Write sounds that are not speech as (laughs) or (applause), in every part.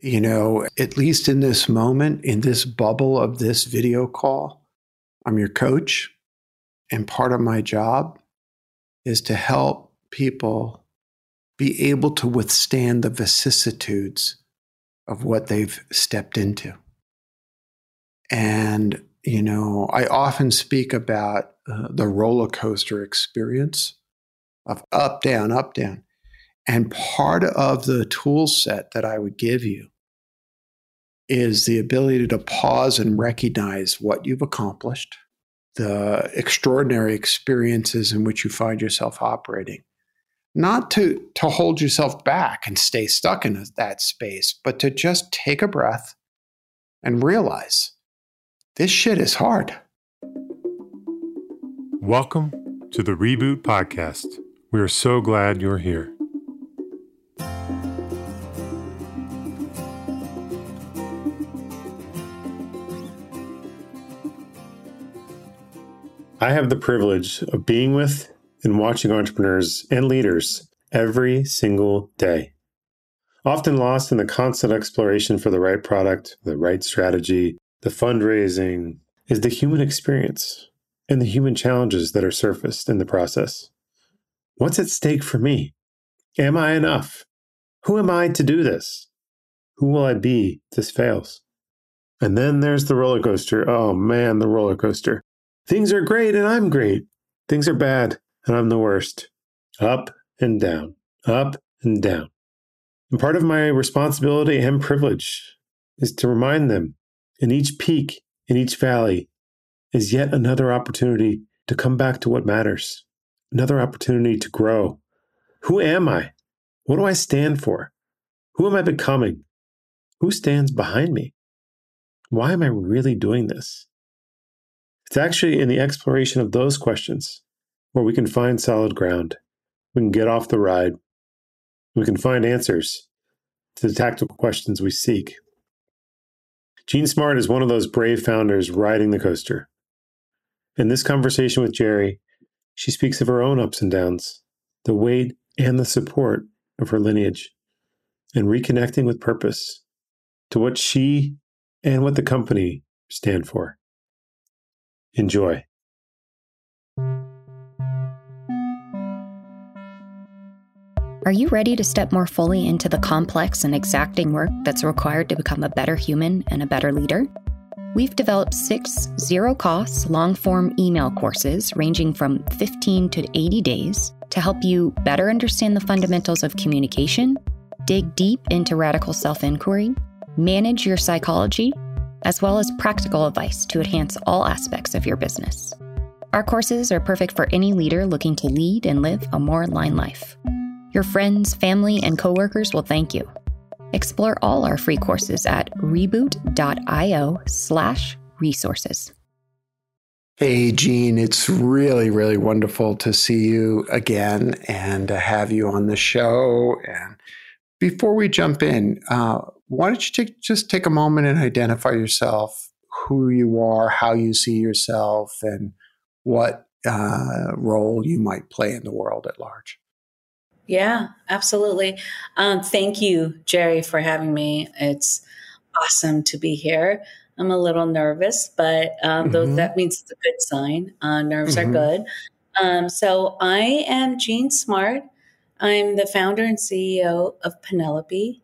you know, at least in this moment, in this bubble of this video call, I'm your coach. And part of my job is to help people be able to withstand the vicissitudes of what they've stepped into. And, you know, I often speak about uh, the roller coaster experience of up, down, up, down. And part of the tool set that I would give you is the ability to pause and recognize what you've accomplished, the extraordinary experiences in which you find yourself operating. Not to, to hold yourself back and stay stuck in that space, but to just take a breath and realize this shit is hard. Welcome to the Reboot Podcast. We are so glad you're here. I have the privilege of being with and watching entrepreneurs and leaders every single day. Often lost in the constant exploration for the right product, the right strategy, the fundraising, is the human experience and the human challenges that are surfaced in the process. What's at stake for me? Am I enough? Who am I to do this? Who will I be if this fails? And then there's the roller coaster. Oh man, the roller coaster. Things are great and I'm great. Things are bad and I'm the worst. Up and down, up and down. And part of my responsibility and privilege is to remind them in each peak, in each valley, is yet another opportunity to come back to what matters, another opportunity to grow. Who am I? What do I stand for? Who am I becoming? Who stands behind me? Why am I really doing this? It's actually in the exploration of those questions where we can find solid ground. We can get off the ride. We can find answers to the tactical questions we seek. Jean Smart is one of those brave founders riding the coaster. In this conversation with Jerry, she speaks of her own ups and downs, the weight and the support of her lineage, and reconnecting with purpose to what she and what the company stand for. Enjoy. Are you ready to step more fully into the complex and exacting work that's required to become a better human and a better leader? We've developed six zero cost long form email courses ranging from 15 to 80 days to help you better understand the fundamentals of communication, dig deep into radical self inquiry, manage your psychology, as well as practical advice to enhance all aspects of your business. Our courses are perfect for any leader looking to lead and live a more aligned life. Your friends, family, and coworkers will thank you. Explore all our free courses at reboot.io slash resources. Hey, Jean, it's really, really wonderful to see you again and to have you on the show. And before we jump in, uh, why don't you take, just take a moment and identify yourself, who you are, how you see yourself, and what uh, role you might play in the world at large? Yeah, absolutely. Um, thank you, Jerry, for having me. It's awesome to be here. I'm a little nervous, but um, mm-hmm. that means it's a good sign. Uh, nerves mm-hmm. are good. Um, so I am Jean Smart. I'm the founder and CEO of Penelope.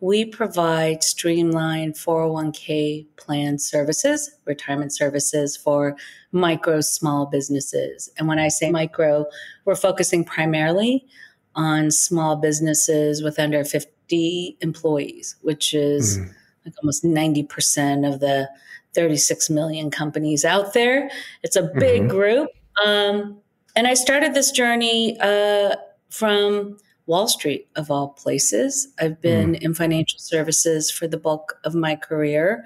We provide streamlined 401k plan services, retirement services for micro small businesses. And when I say micro, we're focusing primarily on small businesses with under 50 employees, which is mm. like almost 90% of the 36 million companies out there. It's a big mm-hmm. group. Um, and I started this journey uh, from Wall Street, of all places. I've been mm. in financial services for the bulk of my career,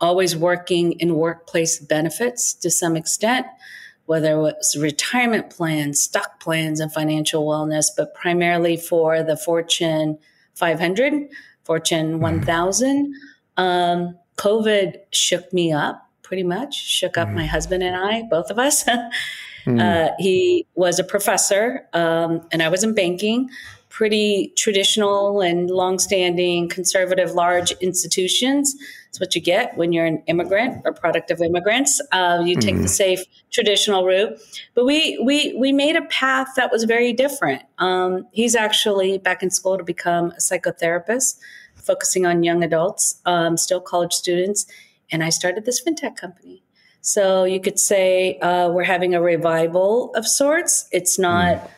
always working in workplace benefits to some extent, whether it was retirement plans, stock plans, and financial wellness, but primarily for the Fortune 500, Fortune mm. 1000. Um, COVID shook me up pretty much, shook up mm. my husband and I, both of us. (laughs) Mm. Uh, he was a professor, um, and I was in banking pretty traditional and longstanding conservative large institutions. It's what you get when you're an immigrant or product of immigrants. Uh, you take mm. the safe traditional route, but we we we made a path that was very different. Um, he's actually back in school to become a psychotherapist, focusing on young adults, um, still college students, and I started this fintech company. So you could say uh, we're having a revival of sorts. It's not.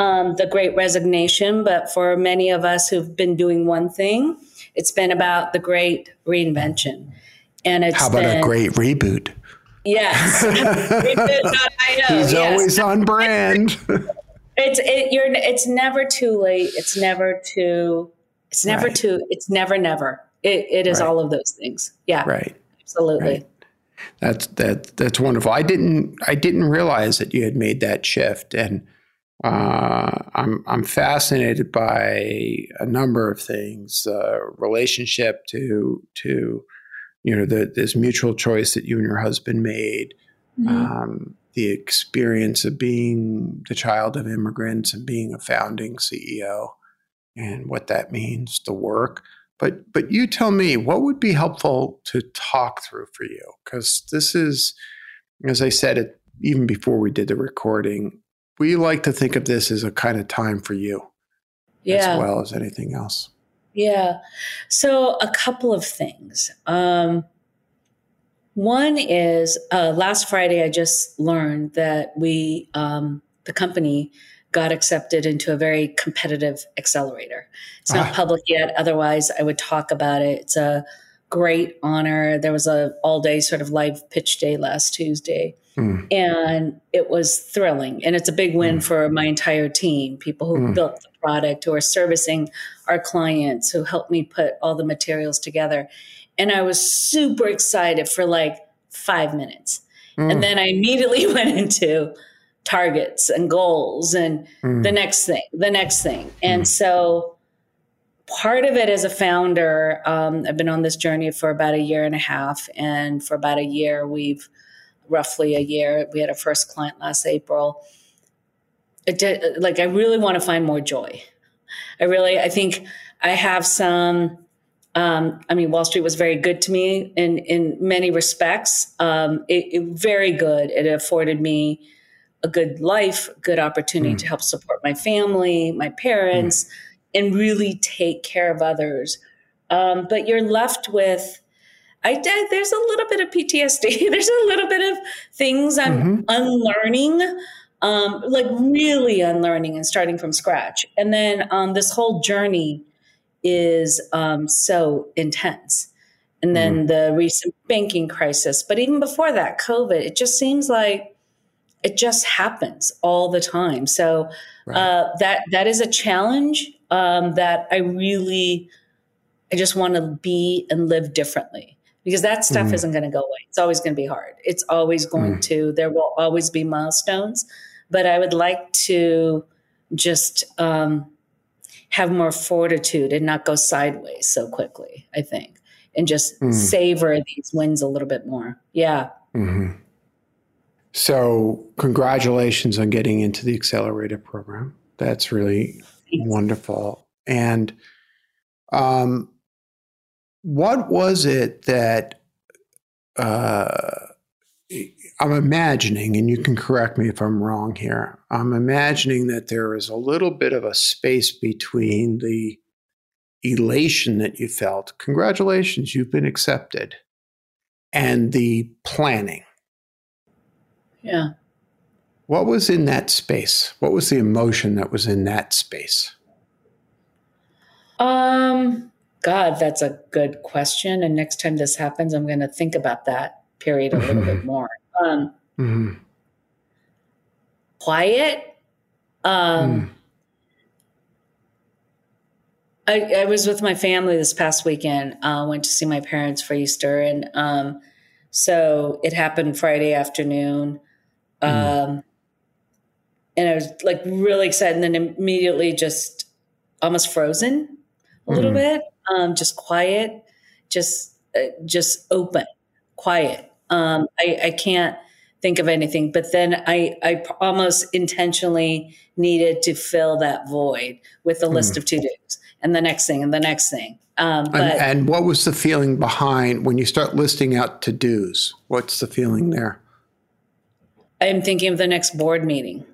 Um, the great resignation, but for many of us who've been doing one thing, it's been about the great reinvention. And it's how about been, a great reboot? Yes, (laughs) (laughs) He's yes. always on brand. (laughs) it's it, you're. It's never too late. It's never too. It's never right. too. It's never never. It, it is right. all of those things. Yeah. Right. Absolutely. Right. That's that. That's wonderful. I didn't. I didn't realize that you had made that shift, and uh, I'm I'm fascinated by a number of things. Uh, relationship to to you know the, this mutual choice that you and your husband made. Mm-hmm. Um, the experience of being the child of immigrants and being a founding CEO, and what that means. The work. But but you tell me what would be helpful to talk through for you because this is, as I said it even before we did the recording we like to think of this as a kind of time for you yeah. as well as anything else. Yeah. So, a couple of things. Um, one is uh, last Friday, I just learned that we, um, the company, got accepted into a very competitive accelerator. It's not ah. public yet. Otherwise, I would talk about it. It's a great honor. There was a all day sort of live pitch day last Tuesday. Mm. And it was thrilling. And it's a big win mm. for my entire team people who mm. built the product, who are servicing our clients, who helped me put all the materials together. And I was super excited for like five minutes. And mm. then I immediately (laughs) went into targets and goals and mm. the next thing, the next thing. And mm. so part of it as a founder, um, I've been on this journey for about a year and a half. And for about a year, we've roughly a year. We had our first client last April. It did, like I really want to find more joy. I really, I think I have some. Um, I mean, Wall Street was very good to me in in many respects. Um, it, it, very good. It afforded me a good life, good opportunity mm. to help support my family, my parents, mm. and really take care of others. Um, but you're left with I did. There's a little bit of PTSD. (laughs) There's a little bit of things I'm mm-hmm. unlearning, um, like really unlearning and starting from scratch. And then um, this whole journey is um, so intense. And then mm-hmm. the recent banking crisis. But even before that, COVID, it just seems like it just happens all the time. So right. uh, that that is a challenge um, that I really, I just want to be and live differently because that stuff mm. isn't going to go away. It's always going to be hard. It's always going mm. to, there will always be milestones. But I would like to just um, have more fortitude and not go sideways so quickly, I think, and just mm. savor these wins a little bit more. Yeah. Mm-hmm. So, congratulations on getting into the accelerator program. That's really wonderful. And um, what was it that uh, I'm imagining, and you can correct me if I'm wrong here. I'm imagining that there is a little bit of a space between the elation that you felt, congratulations, you've been accepted, and the planning. Yeah. What was in that space? What was the emotion that was in that space? Um, God, that's a good question. And next time this happens, I'm going to think about that period a little bit (laughs) more. Um, mm-hmm. Quiet. Um, mm. I, I, was with my family this past weekend. I uh, went to see my parents for Easter, and um, so it happened Friday afternoon. Mm. and I was like really excited, and then immediately just almost frozen a little mm. bit um, just quiet, just uh, just open, quiet. Um, I, I can't think of anything. But then I, I almost intentionally needed to fill that void with a list mm. of to dos and the next thing and the next thing. Um, but, and, and, what was the feeling behind when you start listing out to dos? What's the feeling there? I'm thinking of the next board meeting,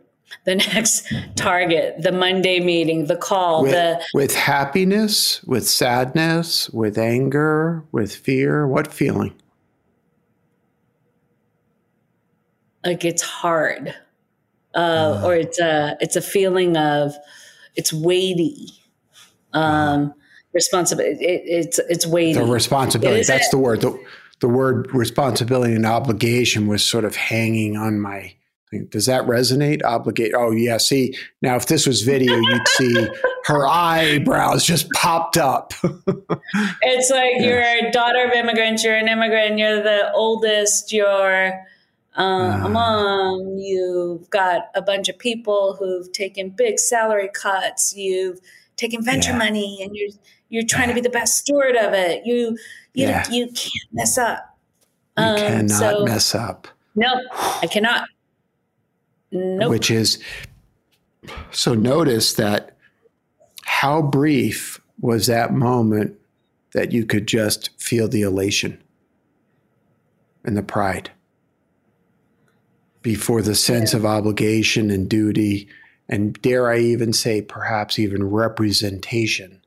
the (laughs) next target, the Monday meeting, the call, with, the with happiness, with sadness, with anger, with fear. What feeling? like it's hard, uh, uh, or it's a it's a feeling of it's weighty. Um, uh, responsibility. It, it's it's weighty. The responsibility. That's the word. The, the word responsibility and obligation was sort of hanging on my does that resonate? Obligate. Oh, yeah. See, now if this was video, you'd see her eyebrows just popped up. (laughs) it's like yeah. you're a daughter of immigrants, you're an immigrant, you're the oldest, you're um, uh, mom, you've got a bunch of people who've taken big salary cuts, you've taken venture yeah. money, and you're you're trying yeah. to be the best steward of it. You you yeah. you can't mess up. You um, cannot so, mess up. No, I cannot. Nope. Which is so notice that how brief was that moment that you could just feel the elation and the pride before the sense of obligation and duty, and dare I even say, perhaps even representation.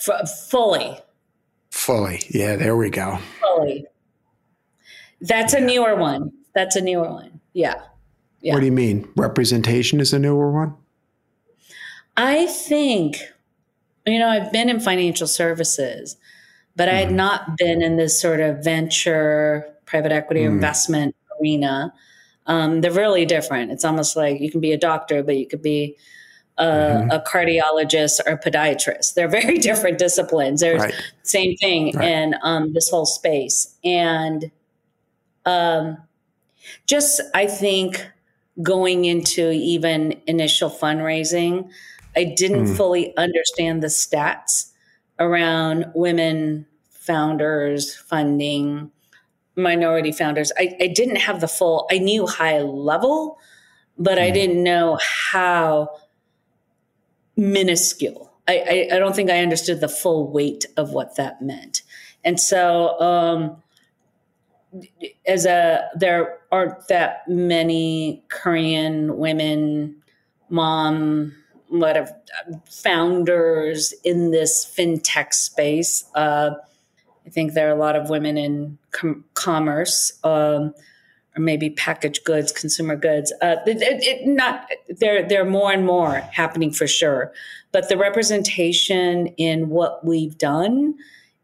F- fully. Fully. Yeah, there we go. Fully. That's a newer one. That's a newer one. Yeah. yeah. What do you mean? Representation is a newer one? I think, you know, I've been in financial services, but mm. I had mm-hmm. not been in this sort of venture, private equity mm. investment arena. Um, they're really different. It's almost like you can be a doctor, but you could be a, mm-hmm. a cardiologist or a podiatrist. They're (laughs) very different disciplines. There's right. same thing right. in um, this whole space, and um, just I think going into even initial fundraising, I didn't mm. fully understand the stats around women founders funding minority founders. I, I didn't have the full, I knew high level, but mm. I didn't know how minuscule. I, I, I, don't think I understood the full weight of what that meant. And so, um, as a, there aren't that many Korean women, mom, whatever, founders in this fintech space. Uh, I think there are a lot of women in com- commerce, um, or maybe packaged goods, consumer goods. Uh, it, it, not there. There are more and more happening for sure, but the representation in what we've done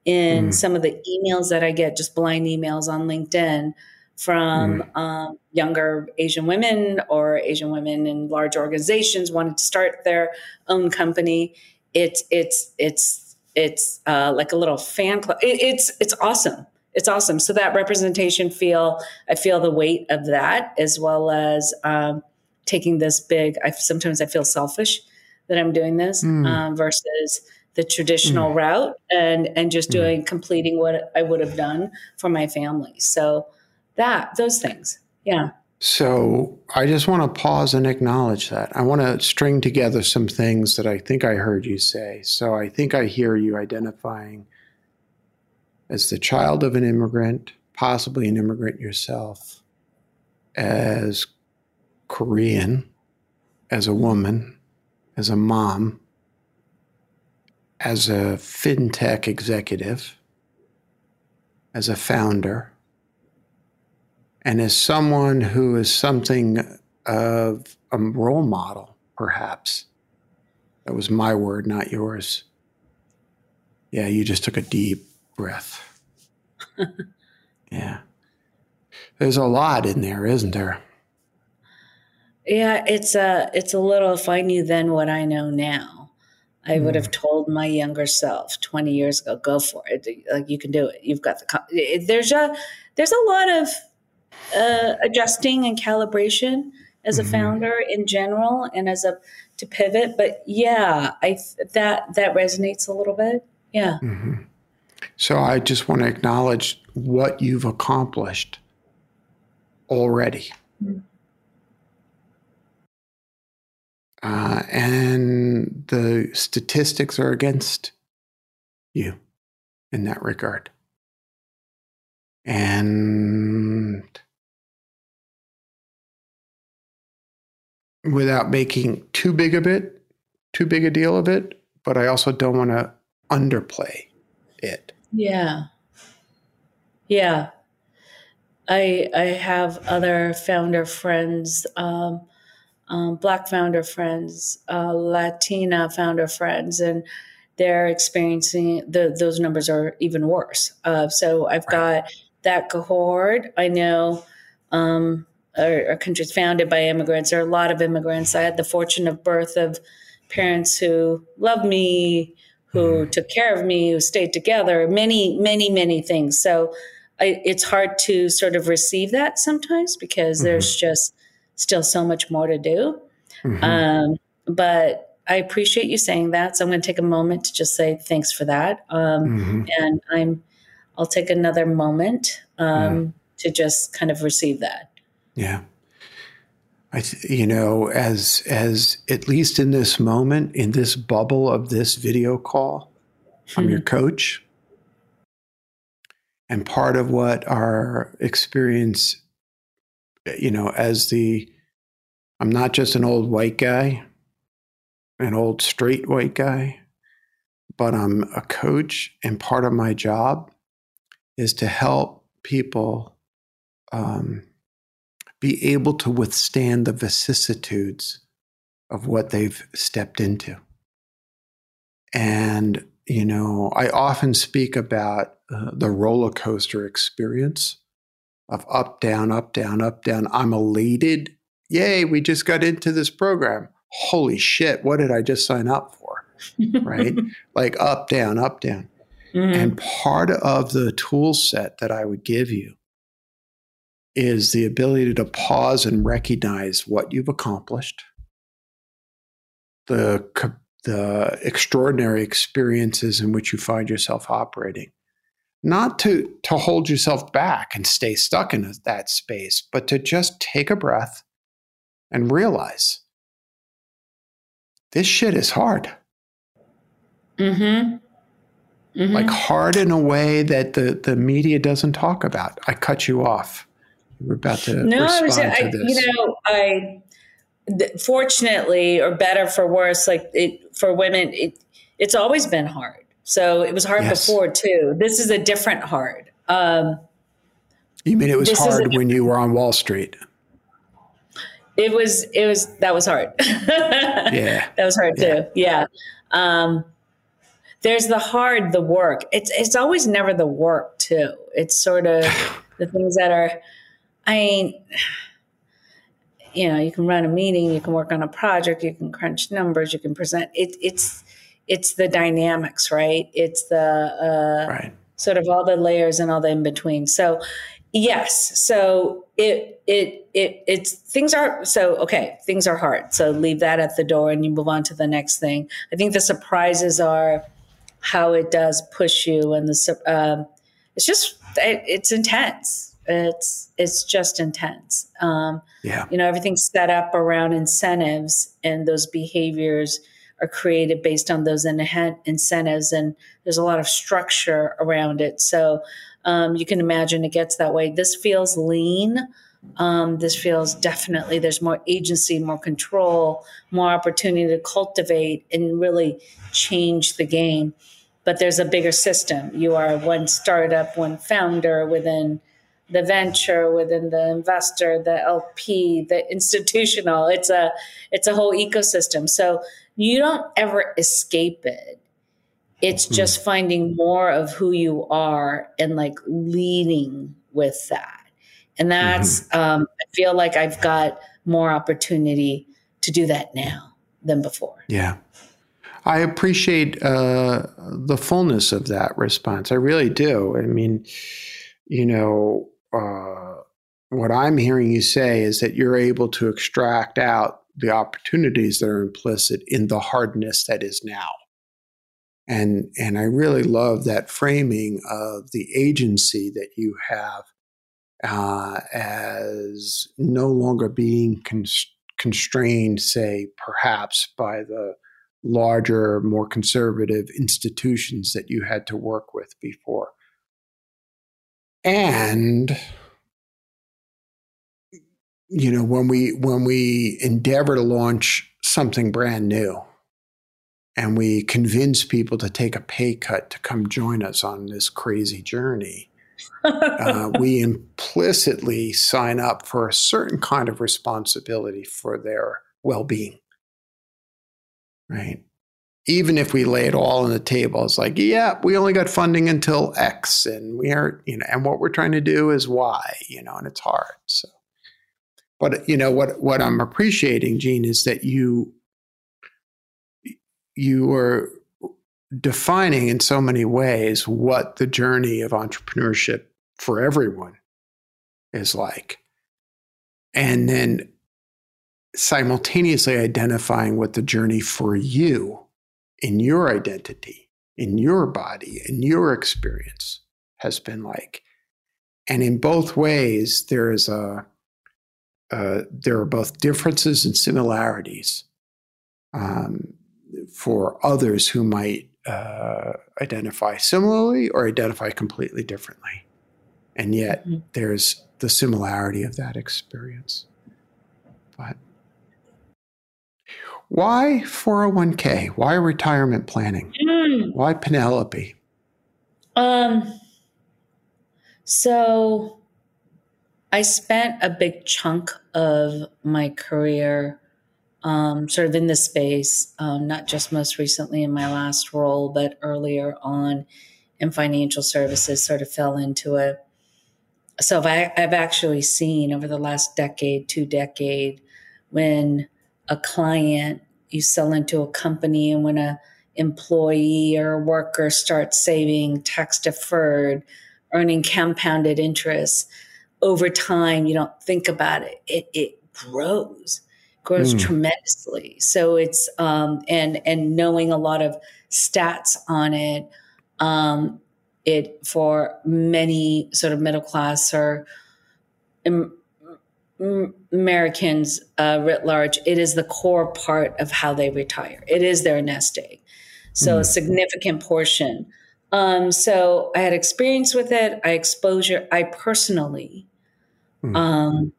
in mm. some of the emails that I get, just blind emails on LinkedIn from mm. um, younger Asian women or Asian women in large organizations wanting to start their own company. It's it's it's it's uh, like a little fan club. It, it's it's awesome. It's awesome. So that representation feel I feel the weight of that as well as um, taking this big. I sometimes I feel selfish that I'm doing this mm. um, versus the traditional mm. route and and just hmm. doing mm. completing what I would have done for my family. So that those things, yeah. So I just want to pause and acknowledge that. I want to string together some things that I think I heard you say. So I think I hear you identifying as the child of an immigrant, possibly an immigrant yourself, as Korean, as a woman, as a mom, as a fintech executive, as a founder and as someone who is something of a role model, perhaps. That was my word, not yours. Yeah, you just took a deep breath. (laughs) yeah. There's a lot in there, isn't there? Yeah, it's a it's a little if I knew then what I know now. I would have hmm. told my younger self 20 years ago, go for it. Like you can do it. You've got the there's a there's a lot of uh, adjusting and calibration as a mm-hmm. founder in general and as a to pivot but yeah i that that resonates a little bit yeah mm-hmm. So i just want to acknowledge what you've accomplished already. Uh, and the statistics are against you in that regard. And without making too big of it, too big a deal of it, but I also don't want to underplay it. Yeah. Yeah. I I have other founder friends, um, um, Black founder friends, uh, Latina founder friends, and they're experiencing the, those numbers are even worse. Uh, so I've right. got that cohort. I know um, our, our country's founded by immigrants. There are a lot of immigrants. I had the fortune of birth of parents who love me, who mm. took care of me, who stayed together. Many, many, many things. So I, it's hard to sort of receive that sometimes because mm-hmm. there's just still so much more to do. Mm-hmm. Um, but I appreciate you saying that. So I'm going to take a moment to just say thanks for that. Um, mm-hmm. And I'm, I'll take another moment um, to just kind of receive that. Yeah. I, th- you know, as as at least in this moment, in this bubble of this video call, I'm mm-hmm. your coach. And part of what our experience, you know, as the, I'm not just an old white guy, an old straight white guy, but I'm a coach. And part of my job is to help people um, be able to withstand the vicissitudes of what they've stepped into. And, you know, I often speak about uh, the roller coaster experience of up, down, up, down, up, down. I'm elated. Yay, we just got into this program. Holy shit, what did I just sign up for? right? (laughs) Like up, down, up, down. Mm-hmm. And part of the tool set that I would give you is the ability to pause and recognize what you've accomplished, the, the extraordinary experiences in which you find yourself operating, not to to hold yourself back and stay stuck in that space, but to just take a breath and realize this shit is hard. Mm-hmm. Mm-hmm. Like hard in a way that the, the media doesn't talk about. I cut you off. You were about to no, respond I, to this. You know, I fortunately, or better for worse, like it for women, it, it's always been hard so it was hard yes. before too. This is a different hard. Um, you mean it was hard when you were on Wall Street? It was. It was. That was hard. (laughs) yeah, that was hard yeah. too. Yeah. Um, there's the hard, the work. It's it's always never the work too. It's sort of (sighs) the things that are. I mean, you know, you can run a meeting, you can work on a project, you can crunch numbers, you can present. It, it's it's the dynamics, right? It's the uh, right. sort of all the layers and all the in between. So yes, so it it it it's things are so okay. Things are hard, so leave that at the door and you move on to the next thing. I think the surprises are how it does push you, and the uh, it's just it, it's intense. It's it's just intense. Um, yeah, you know everything's set up around incentives and those behaviors are created based on those in- incentives, and there's a lot of structure around it. So um, you can imagine it gets that way. This feels lean. Um, this feels definitely there's more agency, more control, more opportunity to cultivate and really change the game. But there's a bigger system. You are one startup, one founder within the venture within the investor the lp the institutional it's a it's a whole ecosystem so you don't ever escape it. It's hmm. just finding more of who you are and like leading with that. And that's, mm-hmm. um, I feel like I've got more opportunity to do that now than before. Yeah. I appreciate uh, the fullness of that response. I really do. I mean, you know, uh, what I'm hearing you say is that you're able to extract out the opportunities that are implicit in the hardness that is now. And, and I really love that framing of the agency that you have uh, as no longer being constrained, say, perhaps by the larger, more conservative institutions that you had to work with before. And you know when we when we endeavor to launch something brand new and we convince people to take a pay cut to come join us on this crazy journey uh, (laughs) we implicitly sign up for a certain kind of responsibility for their well-being. Right even if we lay it all on the table it's like yeah we only got funding until x and we are you know and what we're trying to do is y you know and it's hard so but you know what what i'm appreciating Jean is that you you are defining in so many ways what the journey of entrepreneurship for everyone is like. And then simultaneously identifying what the journey for you in your identity, in your body, in your experience has been like. And in both ways, there is a uh, there are both differences and similarities um, for others who might uh, identify similarly or identify completely differently. And yet mm-hmm. there's the similarity of that experience. But why 401k? Why retirement planning? Mm. Why Penelope? Um, so I spent a big chunk of my career um, sort of in this space, um, not just most recently in my last role, but earlier on in financial services, sort of fell into it. So I, I've actually seen over the last decade, two decade, when a client you sell into a company and when a employee or a worker starts saving tax deferred, earning compounded interest over time, you don't think about it, it, it grows grows mm. tremendously. So it's um, and and knowing a lot of stats on it, um, it for many sort of middle class or Americans uh, writ large, it is the core part of how they retire. It is their nest egg. So mm. a significant portion. Um, so I had experience with it. I exposure. I personally mm. um,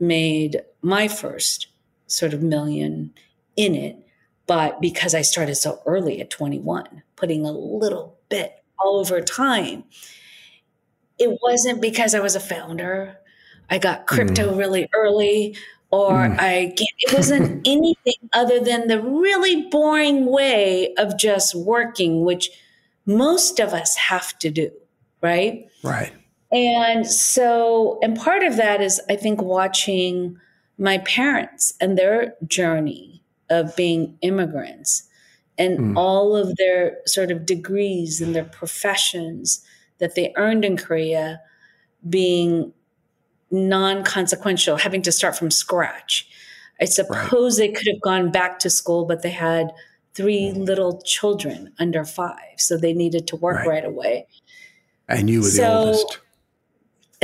made my first sort of million in it. But because I started so early at 21, putting a little bit all over time, it wasn't because I was a founder. I got crypto mm. really early, or mm. I it wasn't (laughs) anything other than the really boring way of just working, which most of us have to do, right? Right. And so, and part of that is, I think, watching my parents and their journey of being immigrants and mm. all of their sort of degrees and their professions that they earned in Korea being non consequential, having to start from scratch. I suppose right. they could have gone back to school, but they had three mm. little children under five. So they needed to work right, right away. And you were so, the oldest.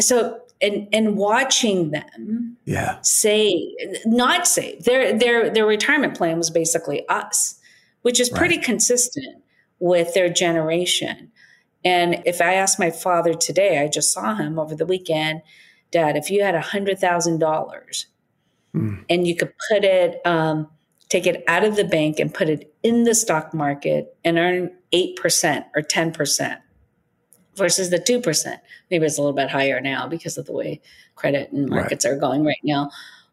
So and and watching them yeah say not say their their their retirement plan was basically us which is pretty right. consistent with their generation and if i ask my father today i just saw him over the weekend dad if you had a hundred thousand dollars mm. and you could put it um, take it out of the bank and put it in the stock market and earn 8% or 10% versus the 2%. Maybe it's a little bit higher now because of the way credit and markets right. are going right now.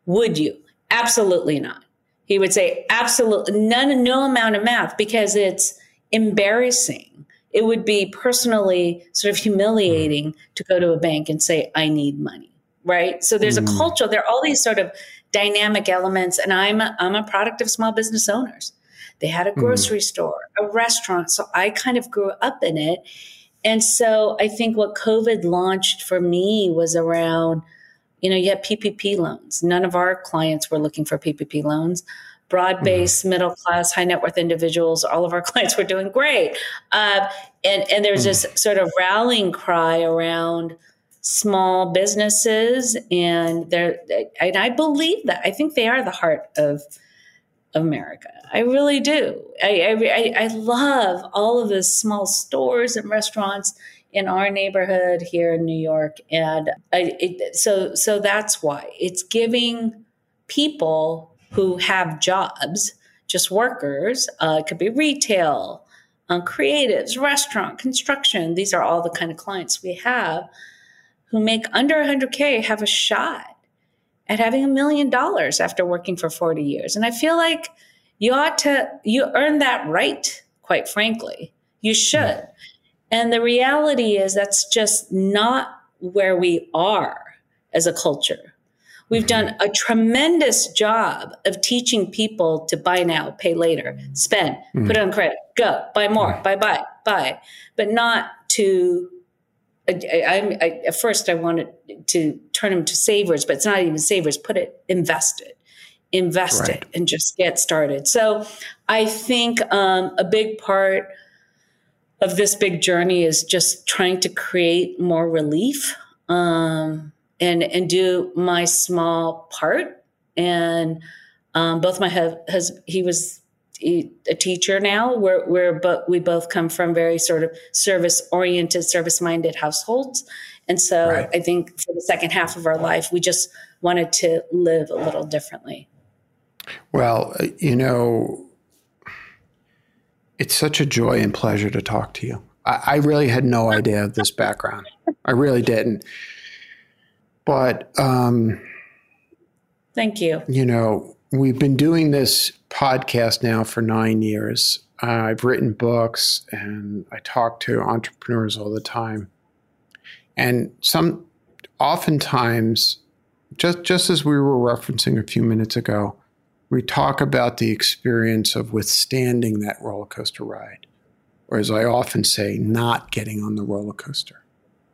Would you? Absolutely not. He would say, absolutely none, no amount of math because it's embarrassing. It would be personally sort of humiliating to go to a bank and say, I need money. Right. So there's mm. a culture, there are all these sort of dynamic elements. And I'm a, I'm a product of small business owners. They had a grocery mm. store, a restaurant. So I kind of grew up in it. And so I think what COVID launched for me was around, you know, you have PPP loans. None of our clients were looking for PPP loans. Broad based, mm-hmm. middle class, high net worth individuals, all of our (laughs) clients were doing great. Uh, and, and there's mm-hmm. this sort of rallying cry around small businesses and they're and I believe that I think they are the heart of America. I really do. I, I, I love all of the small stores and restaurants in our neighborhood here in New York, and I, it, so so that's why it's giving people who have jobs, just workers. Uh, it could be retail, um, creatives, restaurant, construction. These are all the kind of clients we have who make under 100K have a shot at having a million dollars after working for 40 years. And I feel like you ought to, you earn that right, quite frankly. You should. And the reality is that's just not where we are as a culture. We've mm-hmm. done a tremendous job of teaching people to buy now, pay later, spend, mm. put on credit, go, buy more, mm. buy, buy, buy, but not to. I, I, I, at first, I wanted to turn them to savers, but it's not even savers. Put it invested, invest right. it, and just get started. So, I think um, a big part of this big journey is just trying to create more relief um, and and do my small part. And um, both my has he was a teacher now. We're we're but we both come from very sort of service oriented, service minded households, and so right. I think for the second half of our life, we just wanted to live a little differently. Well, you know, it's such a joy and pleasure to talk to you. I, I really had no idea of this background. I really didn't. But um, thank you. You know, we've been doing this podcast now for nine years. Uh, I've written books and I talk to entrepreneurs all the time. And some, oftentimes, just just as we were referencing a few minutes ago, we talk about the experience of withstanding that roller coaster ride, or as I often say, not getting on the roller coaster,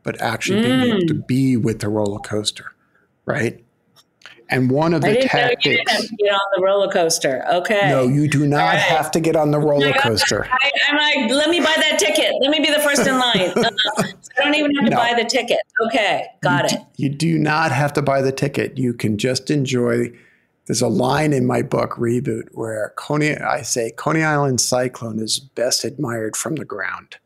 but actually mm. being able to mm. be with the roller coaster, right? And one of the tactics. you have to get on the roller coaster. Okay. No, you do not right. have to get on the roller coaster. I, am like, let me buy that ticket. Let me be the first in line. (laughs) Uh, I don't even have to no. buy the ticket. Okay, got you it. D- you do not have to buy the ticket. You can just enjoy there's a line in my book Reboot where Coney I say Coney Island cyclone is best admired from the ground.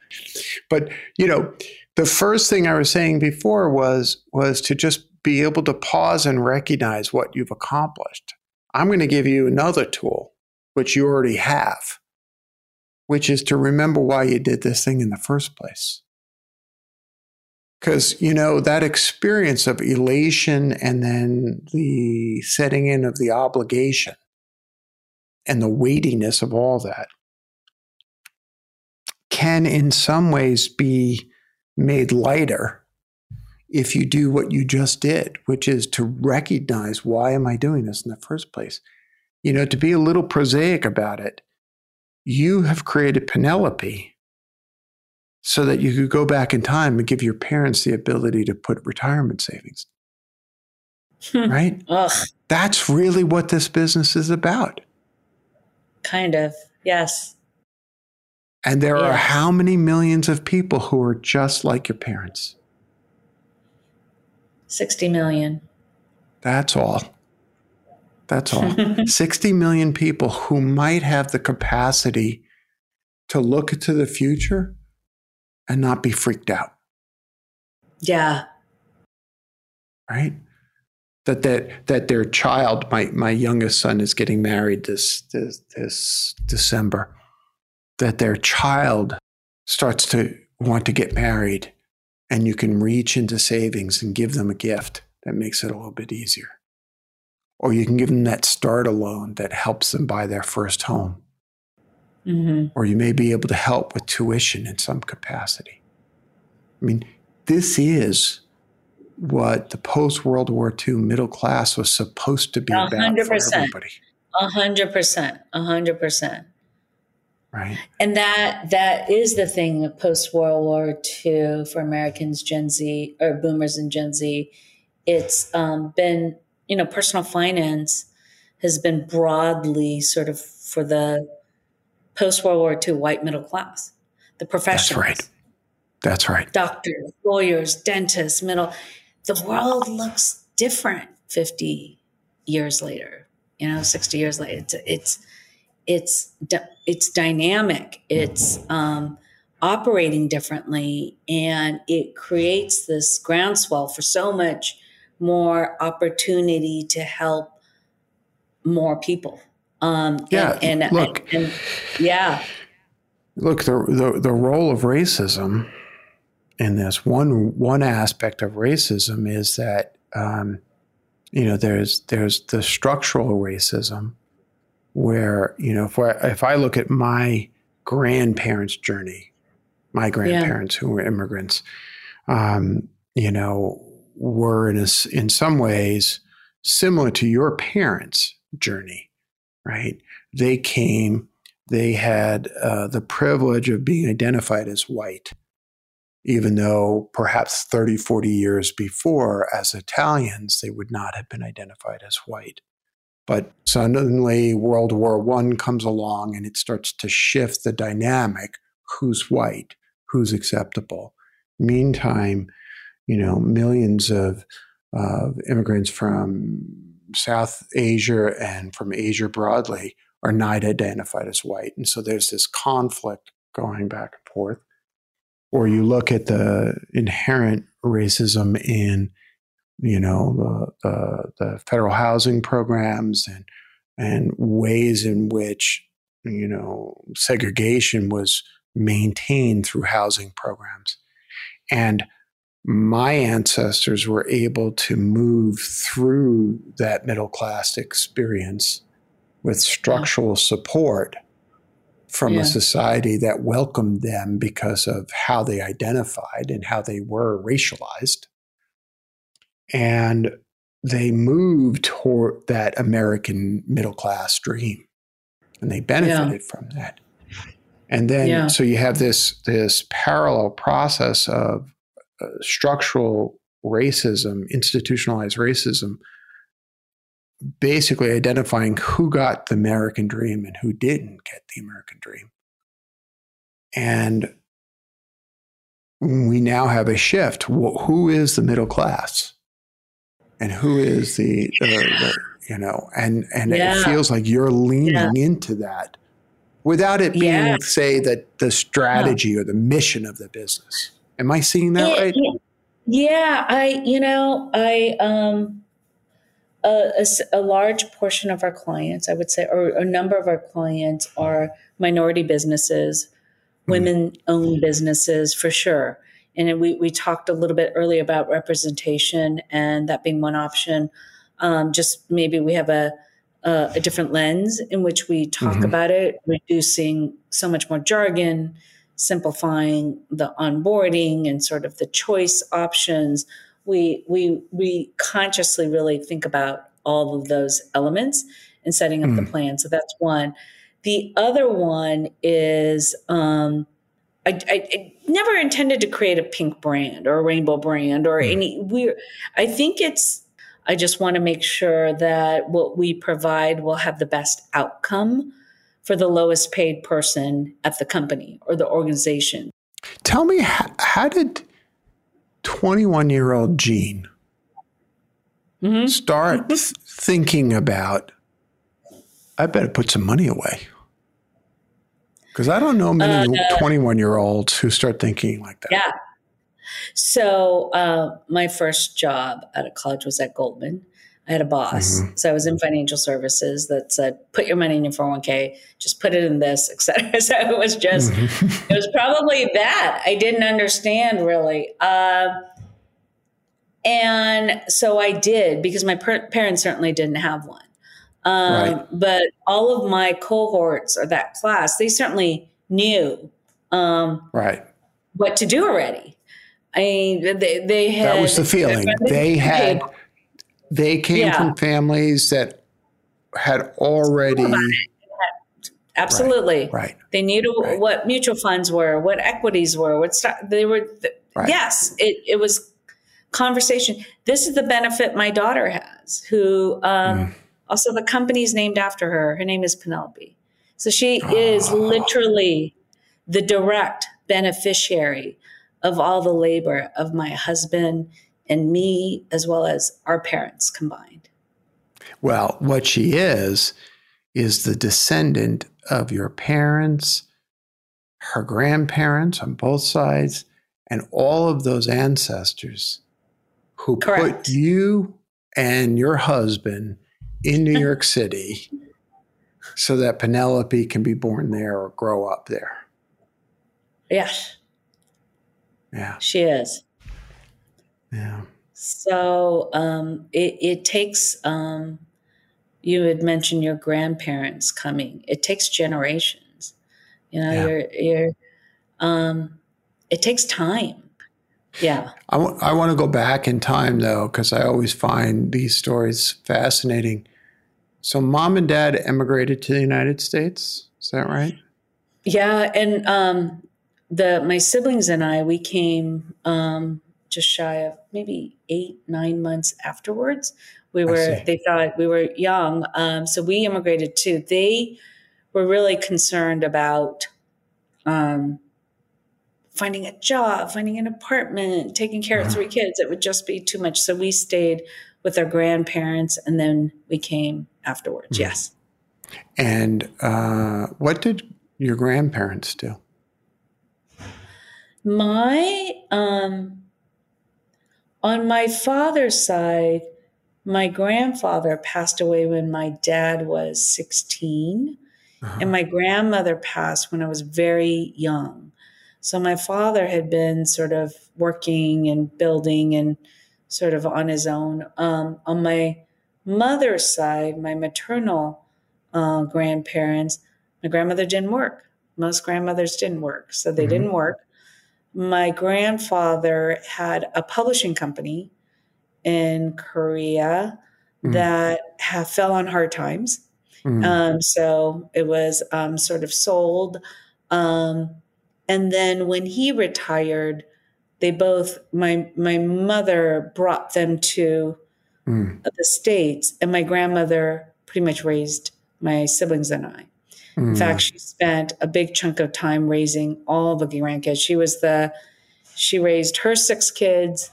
But you know, the first thing I was saying before was was to just be able to pause and recognize what you've accomplished. I'm going to give you another tool which you already have, which is to remember why you did this thing in the first place. Because, you know, that experience of elation and then the setting in of the obligation and the weightiness of all that can, in some ways, be made lighter if you do what you just did, which is to recognize why am I doing this in the first place? You know, to be a little prosaic about it, you have created Penelope so that you could go back in time and give your parents the ability to put retirement savings. Hmm. right? Ugh. That's really what this business is about. Kind of, yes. And there are how many millions of people who are just like your parents? 60 million. That's all. That's all. (laughs) 60 million people who might have the capacity to look into the future and not be freaked out. Yeah. Right? That that that their child, my my youngest son is getting married this this, this December that their child starts to want to get married and you can reach into savings and give them a gift that makes it a little bit easier. Or you can give them that start a loan that helps them buy their first home. Mm-hmm. Or you may be able to help with tuition in some capacity. I mean, this is what the post World War II middle class was supposed to be 100%, about for everybody. 100%. 100%. Right. And that that is the thing of post World War II for Americans, Gen Z or Boomers and Gen Z. It's um, been you know personal finance has been broadly sort of for the post World War II white middle class, the professionals. That's right. That's right. Doctors, lawyers, dentists, middle. The world looks different 50 years later, you know, 60 years later. It's, it's, it's, it's dynamic. It's, um, operating differently and it creates this groundswell for so much more opportunity to help more people. Um, yeah, and, and look, and, and, yeah. Look, the, the the role of racism in this one one aspect of racism is that um, you know there's there's the structural racism where you know if I, if I look at my grandparents' journey, my grandparents yeah. who were immigrants, um, you know, were in a, in some ways similar to your parents' journey, right? They came, they had uh, the privilege of being identified as white, even though perhaps 30, 40 years before, as Italians, they would not have been identified as white. But suddenly, World War I comes along and it starts to shift the dynamic who's white, who's acceptable. Meantime, you know, millions of uh, immigrants from South Asia and from Asia broadly are not identified as white. And so there's this conflict going back and forth. Or you look at the inherent racism in, you know, the, the, the federal housing programs and, and ways in which, you know, segregation was maintained through housing programs. And my ancestors were able to move through that middle class experience with structural yeah. support from yeah. a society that welcomed them because of how they identified and how they were racialized. And they moved toward that American middle class dream and they benefited yeah. from that. And then, so you have this, this parallel process of uh, structural racism, institutionalized racism, basically identifying who got the American dream and who didn't get the American dream. And we now have a shift. Who is the middle class? And who is the, uh, the you know, and, and yeah. it feels like you're leaning yeah. into that without it being, yeah. say, that the strategy or the mission of the business. Am I seeing that it, right? Yeah, I, you know, I, um, a, a, a, large portion of our clients, I would say, or a number of our clients are minority businesses, hmm. women owned businesses for sure. And we, we talked a little bit earlier about representation and that being one option. Um, just maybe we have a, a, a, different lens in which we talk mm-hmm. about it, reducing so much more jargon, simplifying the onboarding and sort of the choice options, we we we consciously really think about all of those elements and setting up mm. the plan. So that's one. The other one is um, I, I, I, never intended to create a pink brand or a rainbow brand or mm. any we I think it's I just want to make sure that what we provide will have the best outcome for the lowest paid person at the company or the organization. Tell me, how, how did 21 year old Jean mm-hmm. start th- (laughs) thinking about, I better put some money away? Because I don't know many 21 uh, year olds who start thinking like that. Yeah. So, uh, my first job out of college was at Goldman. I had a boss. Mm-hmm. So I was in financial services that said, put your money in your 401k, just put it in this, (laughs) etc. So it was just, mm-hmm. it was probably that. I didn't understand really. Uh, and so I did because my per- parents certainly didn't have one. Um, right. But all of my cohorts or that class, they certainly knew um, right what to do already. I mean, they, they had. That was the feeling. They had. They came yeah. from families that had already. Absolutely. Right. right. They knew right. what mutual funds were, what equities were, what stock, they were. Right. Yes, it, it was conversation. This is the benefit my daughter has, who um, mm. Also the company's named after her. Her name is Penelope. So she oh. is literally the direct beneficiary of all the labor of my husband and me, as well as our parents combined. Well, what she is, is the descendant of your parents, her grandparents on both sides, and all of those ancestors who Correct. put you and your husband in New (laughs) York City so that Penelope can be born there or grow up there. Yes, Yeah. she is. Yeah. So um, it, it takes, um, you had mentioned your grandparents coming. It takes generations. You know, Yeah. you're, you're, um, it takes time. Yeah. I want to go back in time though, because I always find these stories fascinating. So, mom and dad emigrated to the United States. Is that right? Yeah. And um, the, my siblings and I, we came um, just shy of maybe eight, nine months afterwards. We were, they thought we were young. Um, so we immigrated too. They were really concerned about um, finding a job, finding an apartment, taking care of Uh-huh. three kids. It would just be too much. So we stayed with our grandparents and then we came afterwards. Mhm. Yes. And uh, what did your grandparents do? My um on my father's side, my grandfather passed away when my dad was 16 Uh-huh. and my grandmother passed when I was very young. So my father had been sort of working and building and sort of on his own. Um, on my mother's side, my maternal uh, grandparents, my grandmother didn't work. Most grandmothers didn't work, so they Mhm. didn't work. My grandfather had a publishing company in Korea Mhm. that ha- fell on hard times. Mm. Um, so it was um, sort of sold. Um, and then when he retired, they both my my mother brought them to Mm. the states, and my grandmother pretty much raised my siblings and I. In Mm. fact, she spent a big chunk of time raising all the grandkids. She was the she raised her six kids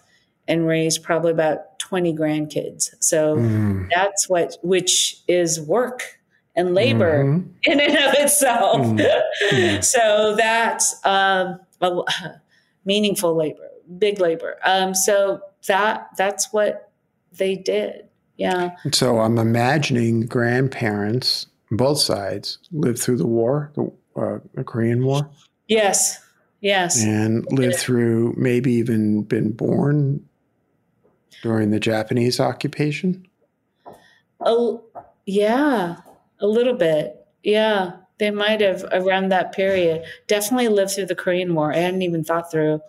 and raised probably about 20 grandkids. So Mm. that's what which is work and labor Mhm. in and of itself. Mm. Mm. (laughs) so that's um, a, (sighs) meaningful labor, big labor. Um, so that that's what they did. Yeah. So I'm imagining grandparents, both sides, lived through the war, the, uh, the Korean War, Yes. Yes. and lived through maybe even been born during the Japanese occupation. Oh, yeah. A little bit. Yeah. They might have around that period. Definitely lived through the Korean War. I hadn't even thought through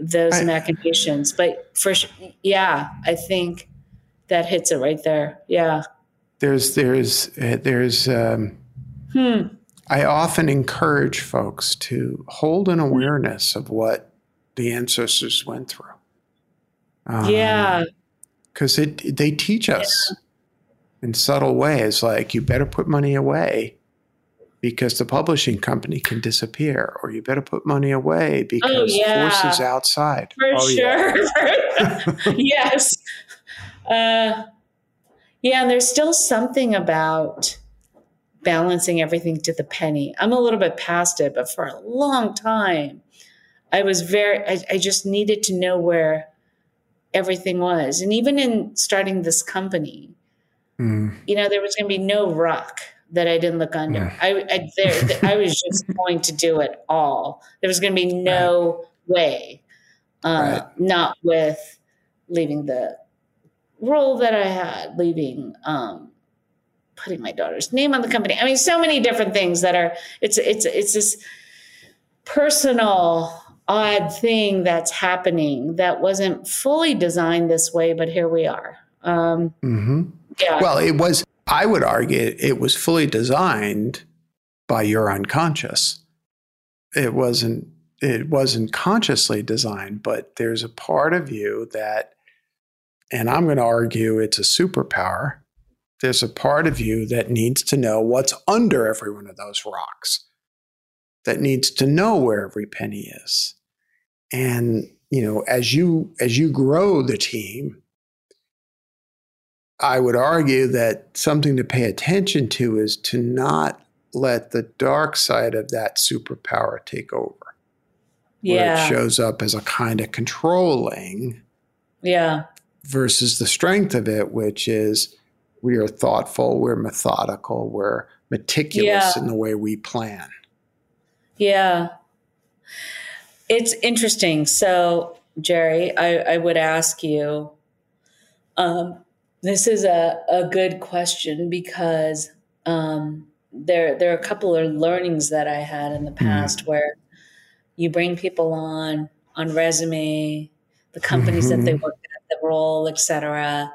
those I- machinations, but for yeah, I think that hits it right there. Yeah. There's there's uh, there's um, Hmm. I often encourage folks to hold an awareness of what the ancestors went through. Um, yeah. because it they teach us in subtle ways like you better put money away because the publishing company can disappear or you better put money away because Oh, yeah. forces outside For Oh, yeah. sure. (laughs) yes. Uh, yeah, and there's still something about balancing everything to the penny. I'm a little bit past it, but for a long time, I was very, I, I just needed to know where everything was. And even in starting this company, Mm, you know, there was going to be no rock that I didn't look under. Mm. I, I, there, I was just (laughs) going to do it all. There was going to be no way, uh, Right. not with leaving the role that I had, leaving, um, putting my daughter's name on the company. I mean, so many different things that are. It's it's it's this personal odd thing that's happening that wasn't fully designed this way, but here we are. Um, mhm. Well it was i would argue it was fully designed by your unconscious. It wasn't it wasn't consciously designed but there's a part of you that and i'm going to argue it's a superpower there's a part of you that needs to know what's under every one of those rocks that needs to know where every penny is. And you know, as you as you grow the team, I would argue that something to pay attention to is to not let the dark side of that superpower take over. Yeah. Where it shows up as a kind of controlling. Yeah. Versus the strength of it, which is we are thoughtful, we're methodical, we're meticulous yeah. in the way we plan. Yeah. It's interesting. So, Jerry, I, I would ask you um, this is a, a good question because um, there, there are a couple of learnings that I had in the mm-hmm. past mm. where you bring people on on resume, the companies mm-hmm. that they mm-hmm. work at, the role, etc.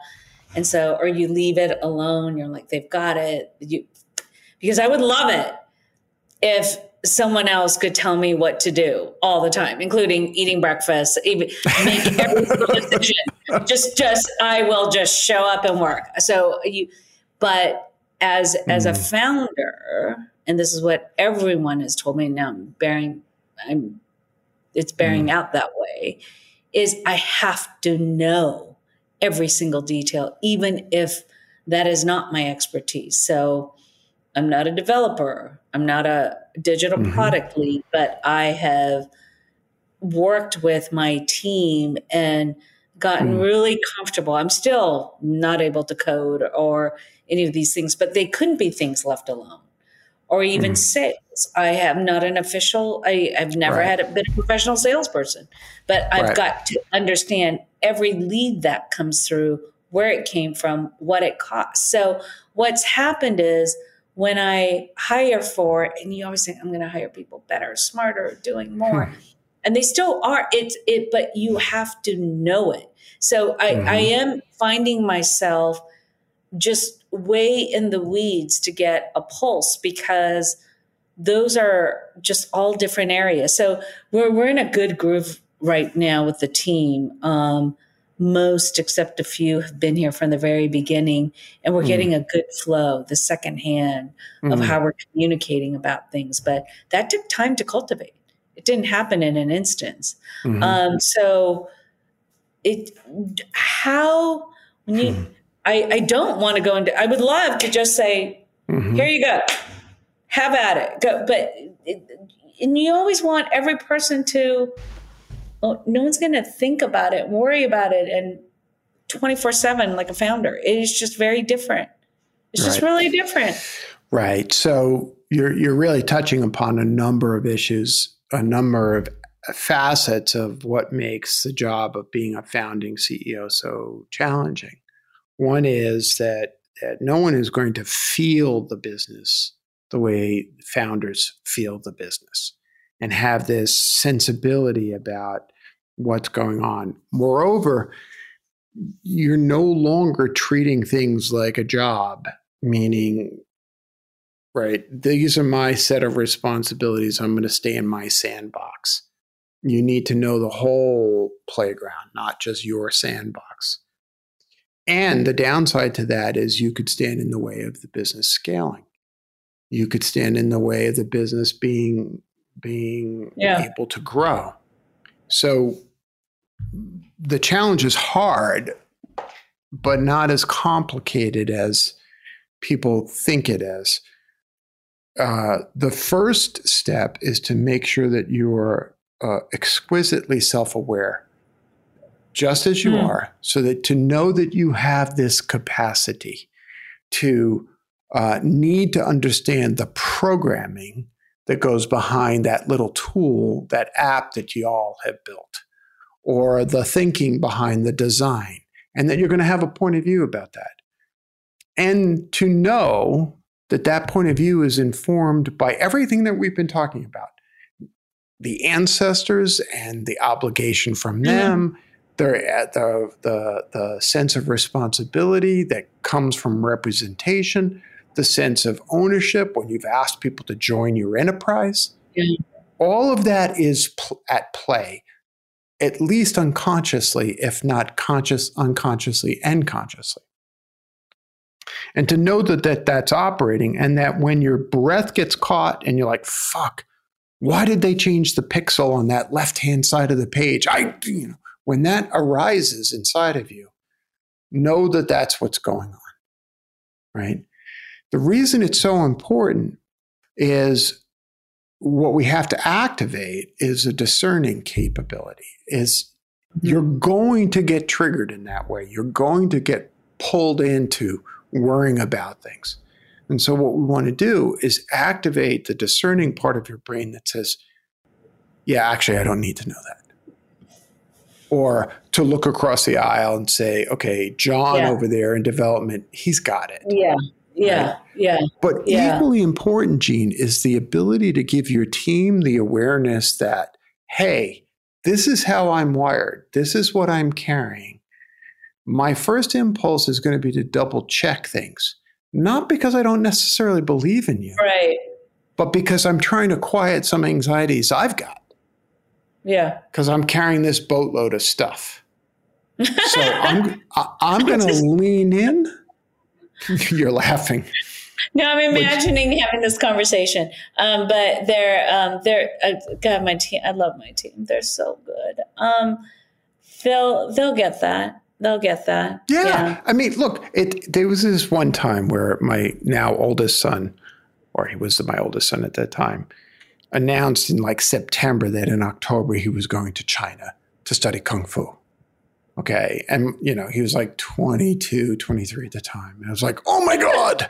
And so, or you leave it alone. You're like, they've got it. You, because I would love it if someone else could tell me what to do all the time, including eating breakfast, even make every single (laughs) decision. Just, just I will just show up and work. So you, but as mm. as a hmm. founder, and this is what everyone has told me now, I'm bearing, I'm, it's bearing mm. out that way, is I have to know every single detail, even if that is not my expertise. So I'm not a developer. I'm not a digital mm-hmm. product lead, but I have worked with my team and gotten mm. really comfortable. I'm still not able to code or any of these things, but they couldn't be things left alone or even mm. sales. I am not an official, I, have never right. had a, been a professional salesperson, but I've right. got to understand every lead that comes through, where it came from, what it costs. So what's happened is when I hire for, and you always think I'm going to hire people better, smarter, doing more, hmm. And they still are. It's it, but you have to know it. So I, mm-hmm. I am finding myself just way in the weeds to get a pulse because those are just all different areas. So we're we're in a good groove right now with the team. Um, most, except a few, have been here from the very beginning, and we're mm. getting a good flow, the second hand mm. of how we're communicating about things. But that took time to cultivate. It didn't happen in an instance. Mm-hmm. Um, so, it how when you, mm. I, I don't want to go into. I would love to just say, mm-hmm. here you go, have at it, go. But it, and you always want every person to well, no one's going to think about it, worry about it, and 24 7 like a founder. It is just very different. It's right. just really different. Right. So you're you're really touching upon a number of issues, a number of facets of what makes the job of being a founding CEO so challenging. One is that that no one is going to feel the business the way founders feel the business and have this sensibility about what's going on. Moreover, you're no longer treating things like a job, meaning, right, these are my set of responsibilities. I'm going to stay in my sandbox. You need to know the whole playground, not just your sandbox. And the downside to that is you could stand in the way of the business scaling. You could stand in the way of the business being being yeah. able to grow. So the challenge is hard, but not as complicated as people think it is. Uh, the first step is to make sure that you are uh, exquisitely self aware, just as you mm. are, so that to know that you have this capacity to uh, need to understand the programming that goes behind that little tool, that app that you all have built, or the thinking behind the design, and that you're going to have a point of view about that. And to know that that point of view is informed by everything that we've been talking about the ancestors and the obligation from mm-hmm. them. Mm-hmm. The, the, the, the sense of responsibility that comes from representation, the sense of ownership when you've asked people to join your enterprise. Mm-hmm. All of that is pl- at play, at least unconsciously, if not conscious, unconsciously, and consciously. And to know that, that that's operating and that when your breath gets caught and you're like, fuck, Why did they change the pixel on that left hand side of the page? I, you know, when that arises inside of you, know that that's what's going on, right? The reason it's so important is what we have to activate is a discerning capability is mm-hmm. you're going to get triggered in that way you're going to get pulled into worrying about things and so what we want to do is activate the discerning part of your brain that says yeah actually i don't need to know that or to look across the aisle and say okay john yeah. over there in development he's got it yeah yeah, right? yeah. But yeah. equally important, Jean, is the ability to give your team the awareness that, hey, this is how I'm wired. This is what I'm carrying. My first impulse is going to be to double check things, not because I don't necessarily believe in you, right? But because I'm trying to quiet some anxieties I've got. Yeah. Because I'm carrying this boatload of stuff. So I'm I'm (laughs) going to lean in (laughs) You're laughing. No, I'm imagining Which, having this conversation. Um, but they're, um, they're, uh, God, my team, I love my team. They're so good. Um, they'll, they'll get that. They'll get that. Yeah. yeah. I mean, look, it, there was this one time where my now oldest son, or he was my oldest son at that time, announced in like September that in October he was going to China to study Kung Fu. Okay. And, you know, he was like 22, 23 at the time. And I was like, oh my God,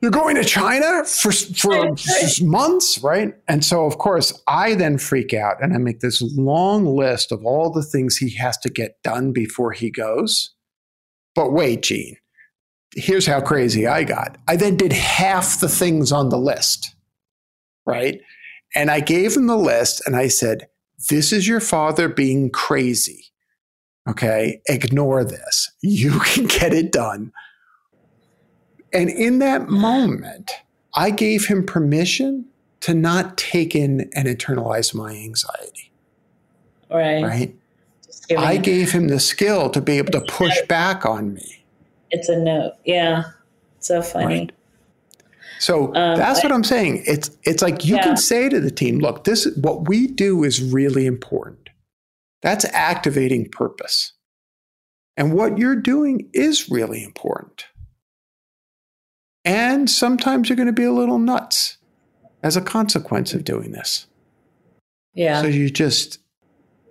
you're going to China for, for months, right? And so, of course, I then freak out and I make this long list of all the things he has to get done before he goes. But wait, Jean, here's how crazy I got. I then did half the things on the list, right? And I gave him the list and I said, This is your father being crazy. Okay. Ignore this. You (laughs) can get it done. And in that moment, I gave him permission to not take in and internalize my anxiety. Right. Right. I gave him the skill to be able to push back on me. It's a note. Yeah. So funny. Right. So um, that's I, what I'm saying. It's it's like you yeah. can say to the team, look, this what we do is really important. That's activating purpose. And what you're doing is really important. And sometimes you're going to be a little nuts as a consequence of doing this. Yeah. So you just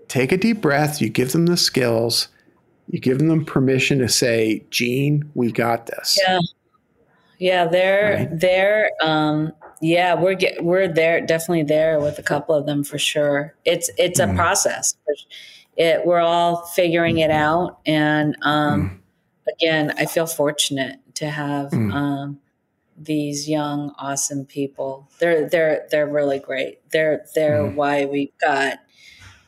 take a deep breath, you give them the skills, you give them permission to say, Jean, we got this. Yeah. Yeah, they're right? they're um yeah, we're get, we're there definitely there with a couple of them for sure. It's it's a mm. process. It we're all figuring it out, and um, mm. again, I feel fortunate to have mm. um, these young, awesome people. They're they're they're really great. They're they're mm. why we've got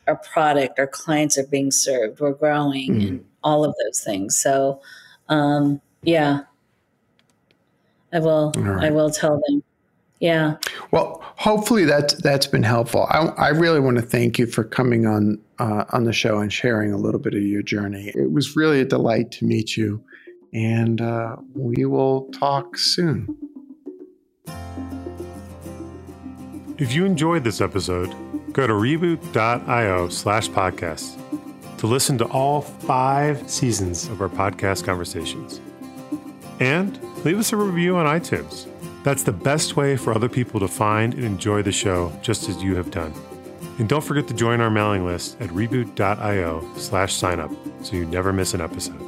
our product. Our clients are being served. We're growing, mm. and all of those things. So, um, yeah, I will. Right. I will tell them yeah. Well, hopefully that's that's been helpful. I, I really want to thank you for coming on uh, on the show and sharing a little bit of your journey. It was really a delight to meet you, and uh, we will talk soon. If you enjoyed this episode, go to reboot.io slash podcast to listen to all five seasons of our podcast conversations. And leave us a review on iTunes. That's the best way for other people to find and enjoy the show, just as you have done. And don't forget to join our mailing list at reboot.io slash signup so you never miss an episode.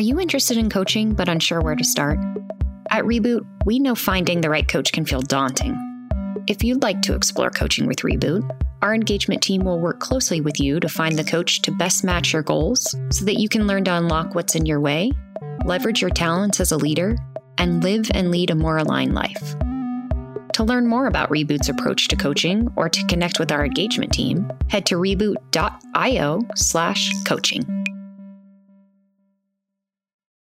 Are you interested in coaching but unsure where to start? At Reboot, we know finding the right coach can feel daunting. If you'd like to explore coaching with Reboot, our engagement team will work closely with you to find the coach to best match your goals so that you can learn to unlock what's in your way, leverage your talents as a leader, and live and lead a more aligned life. To learn more about Reboot's approach to coaching or to connect with our engagement team, head to reboot.io/coaching.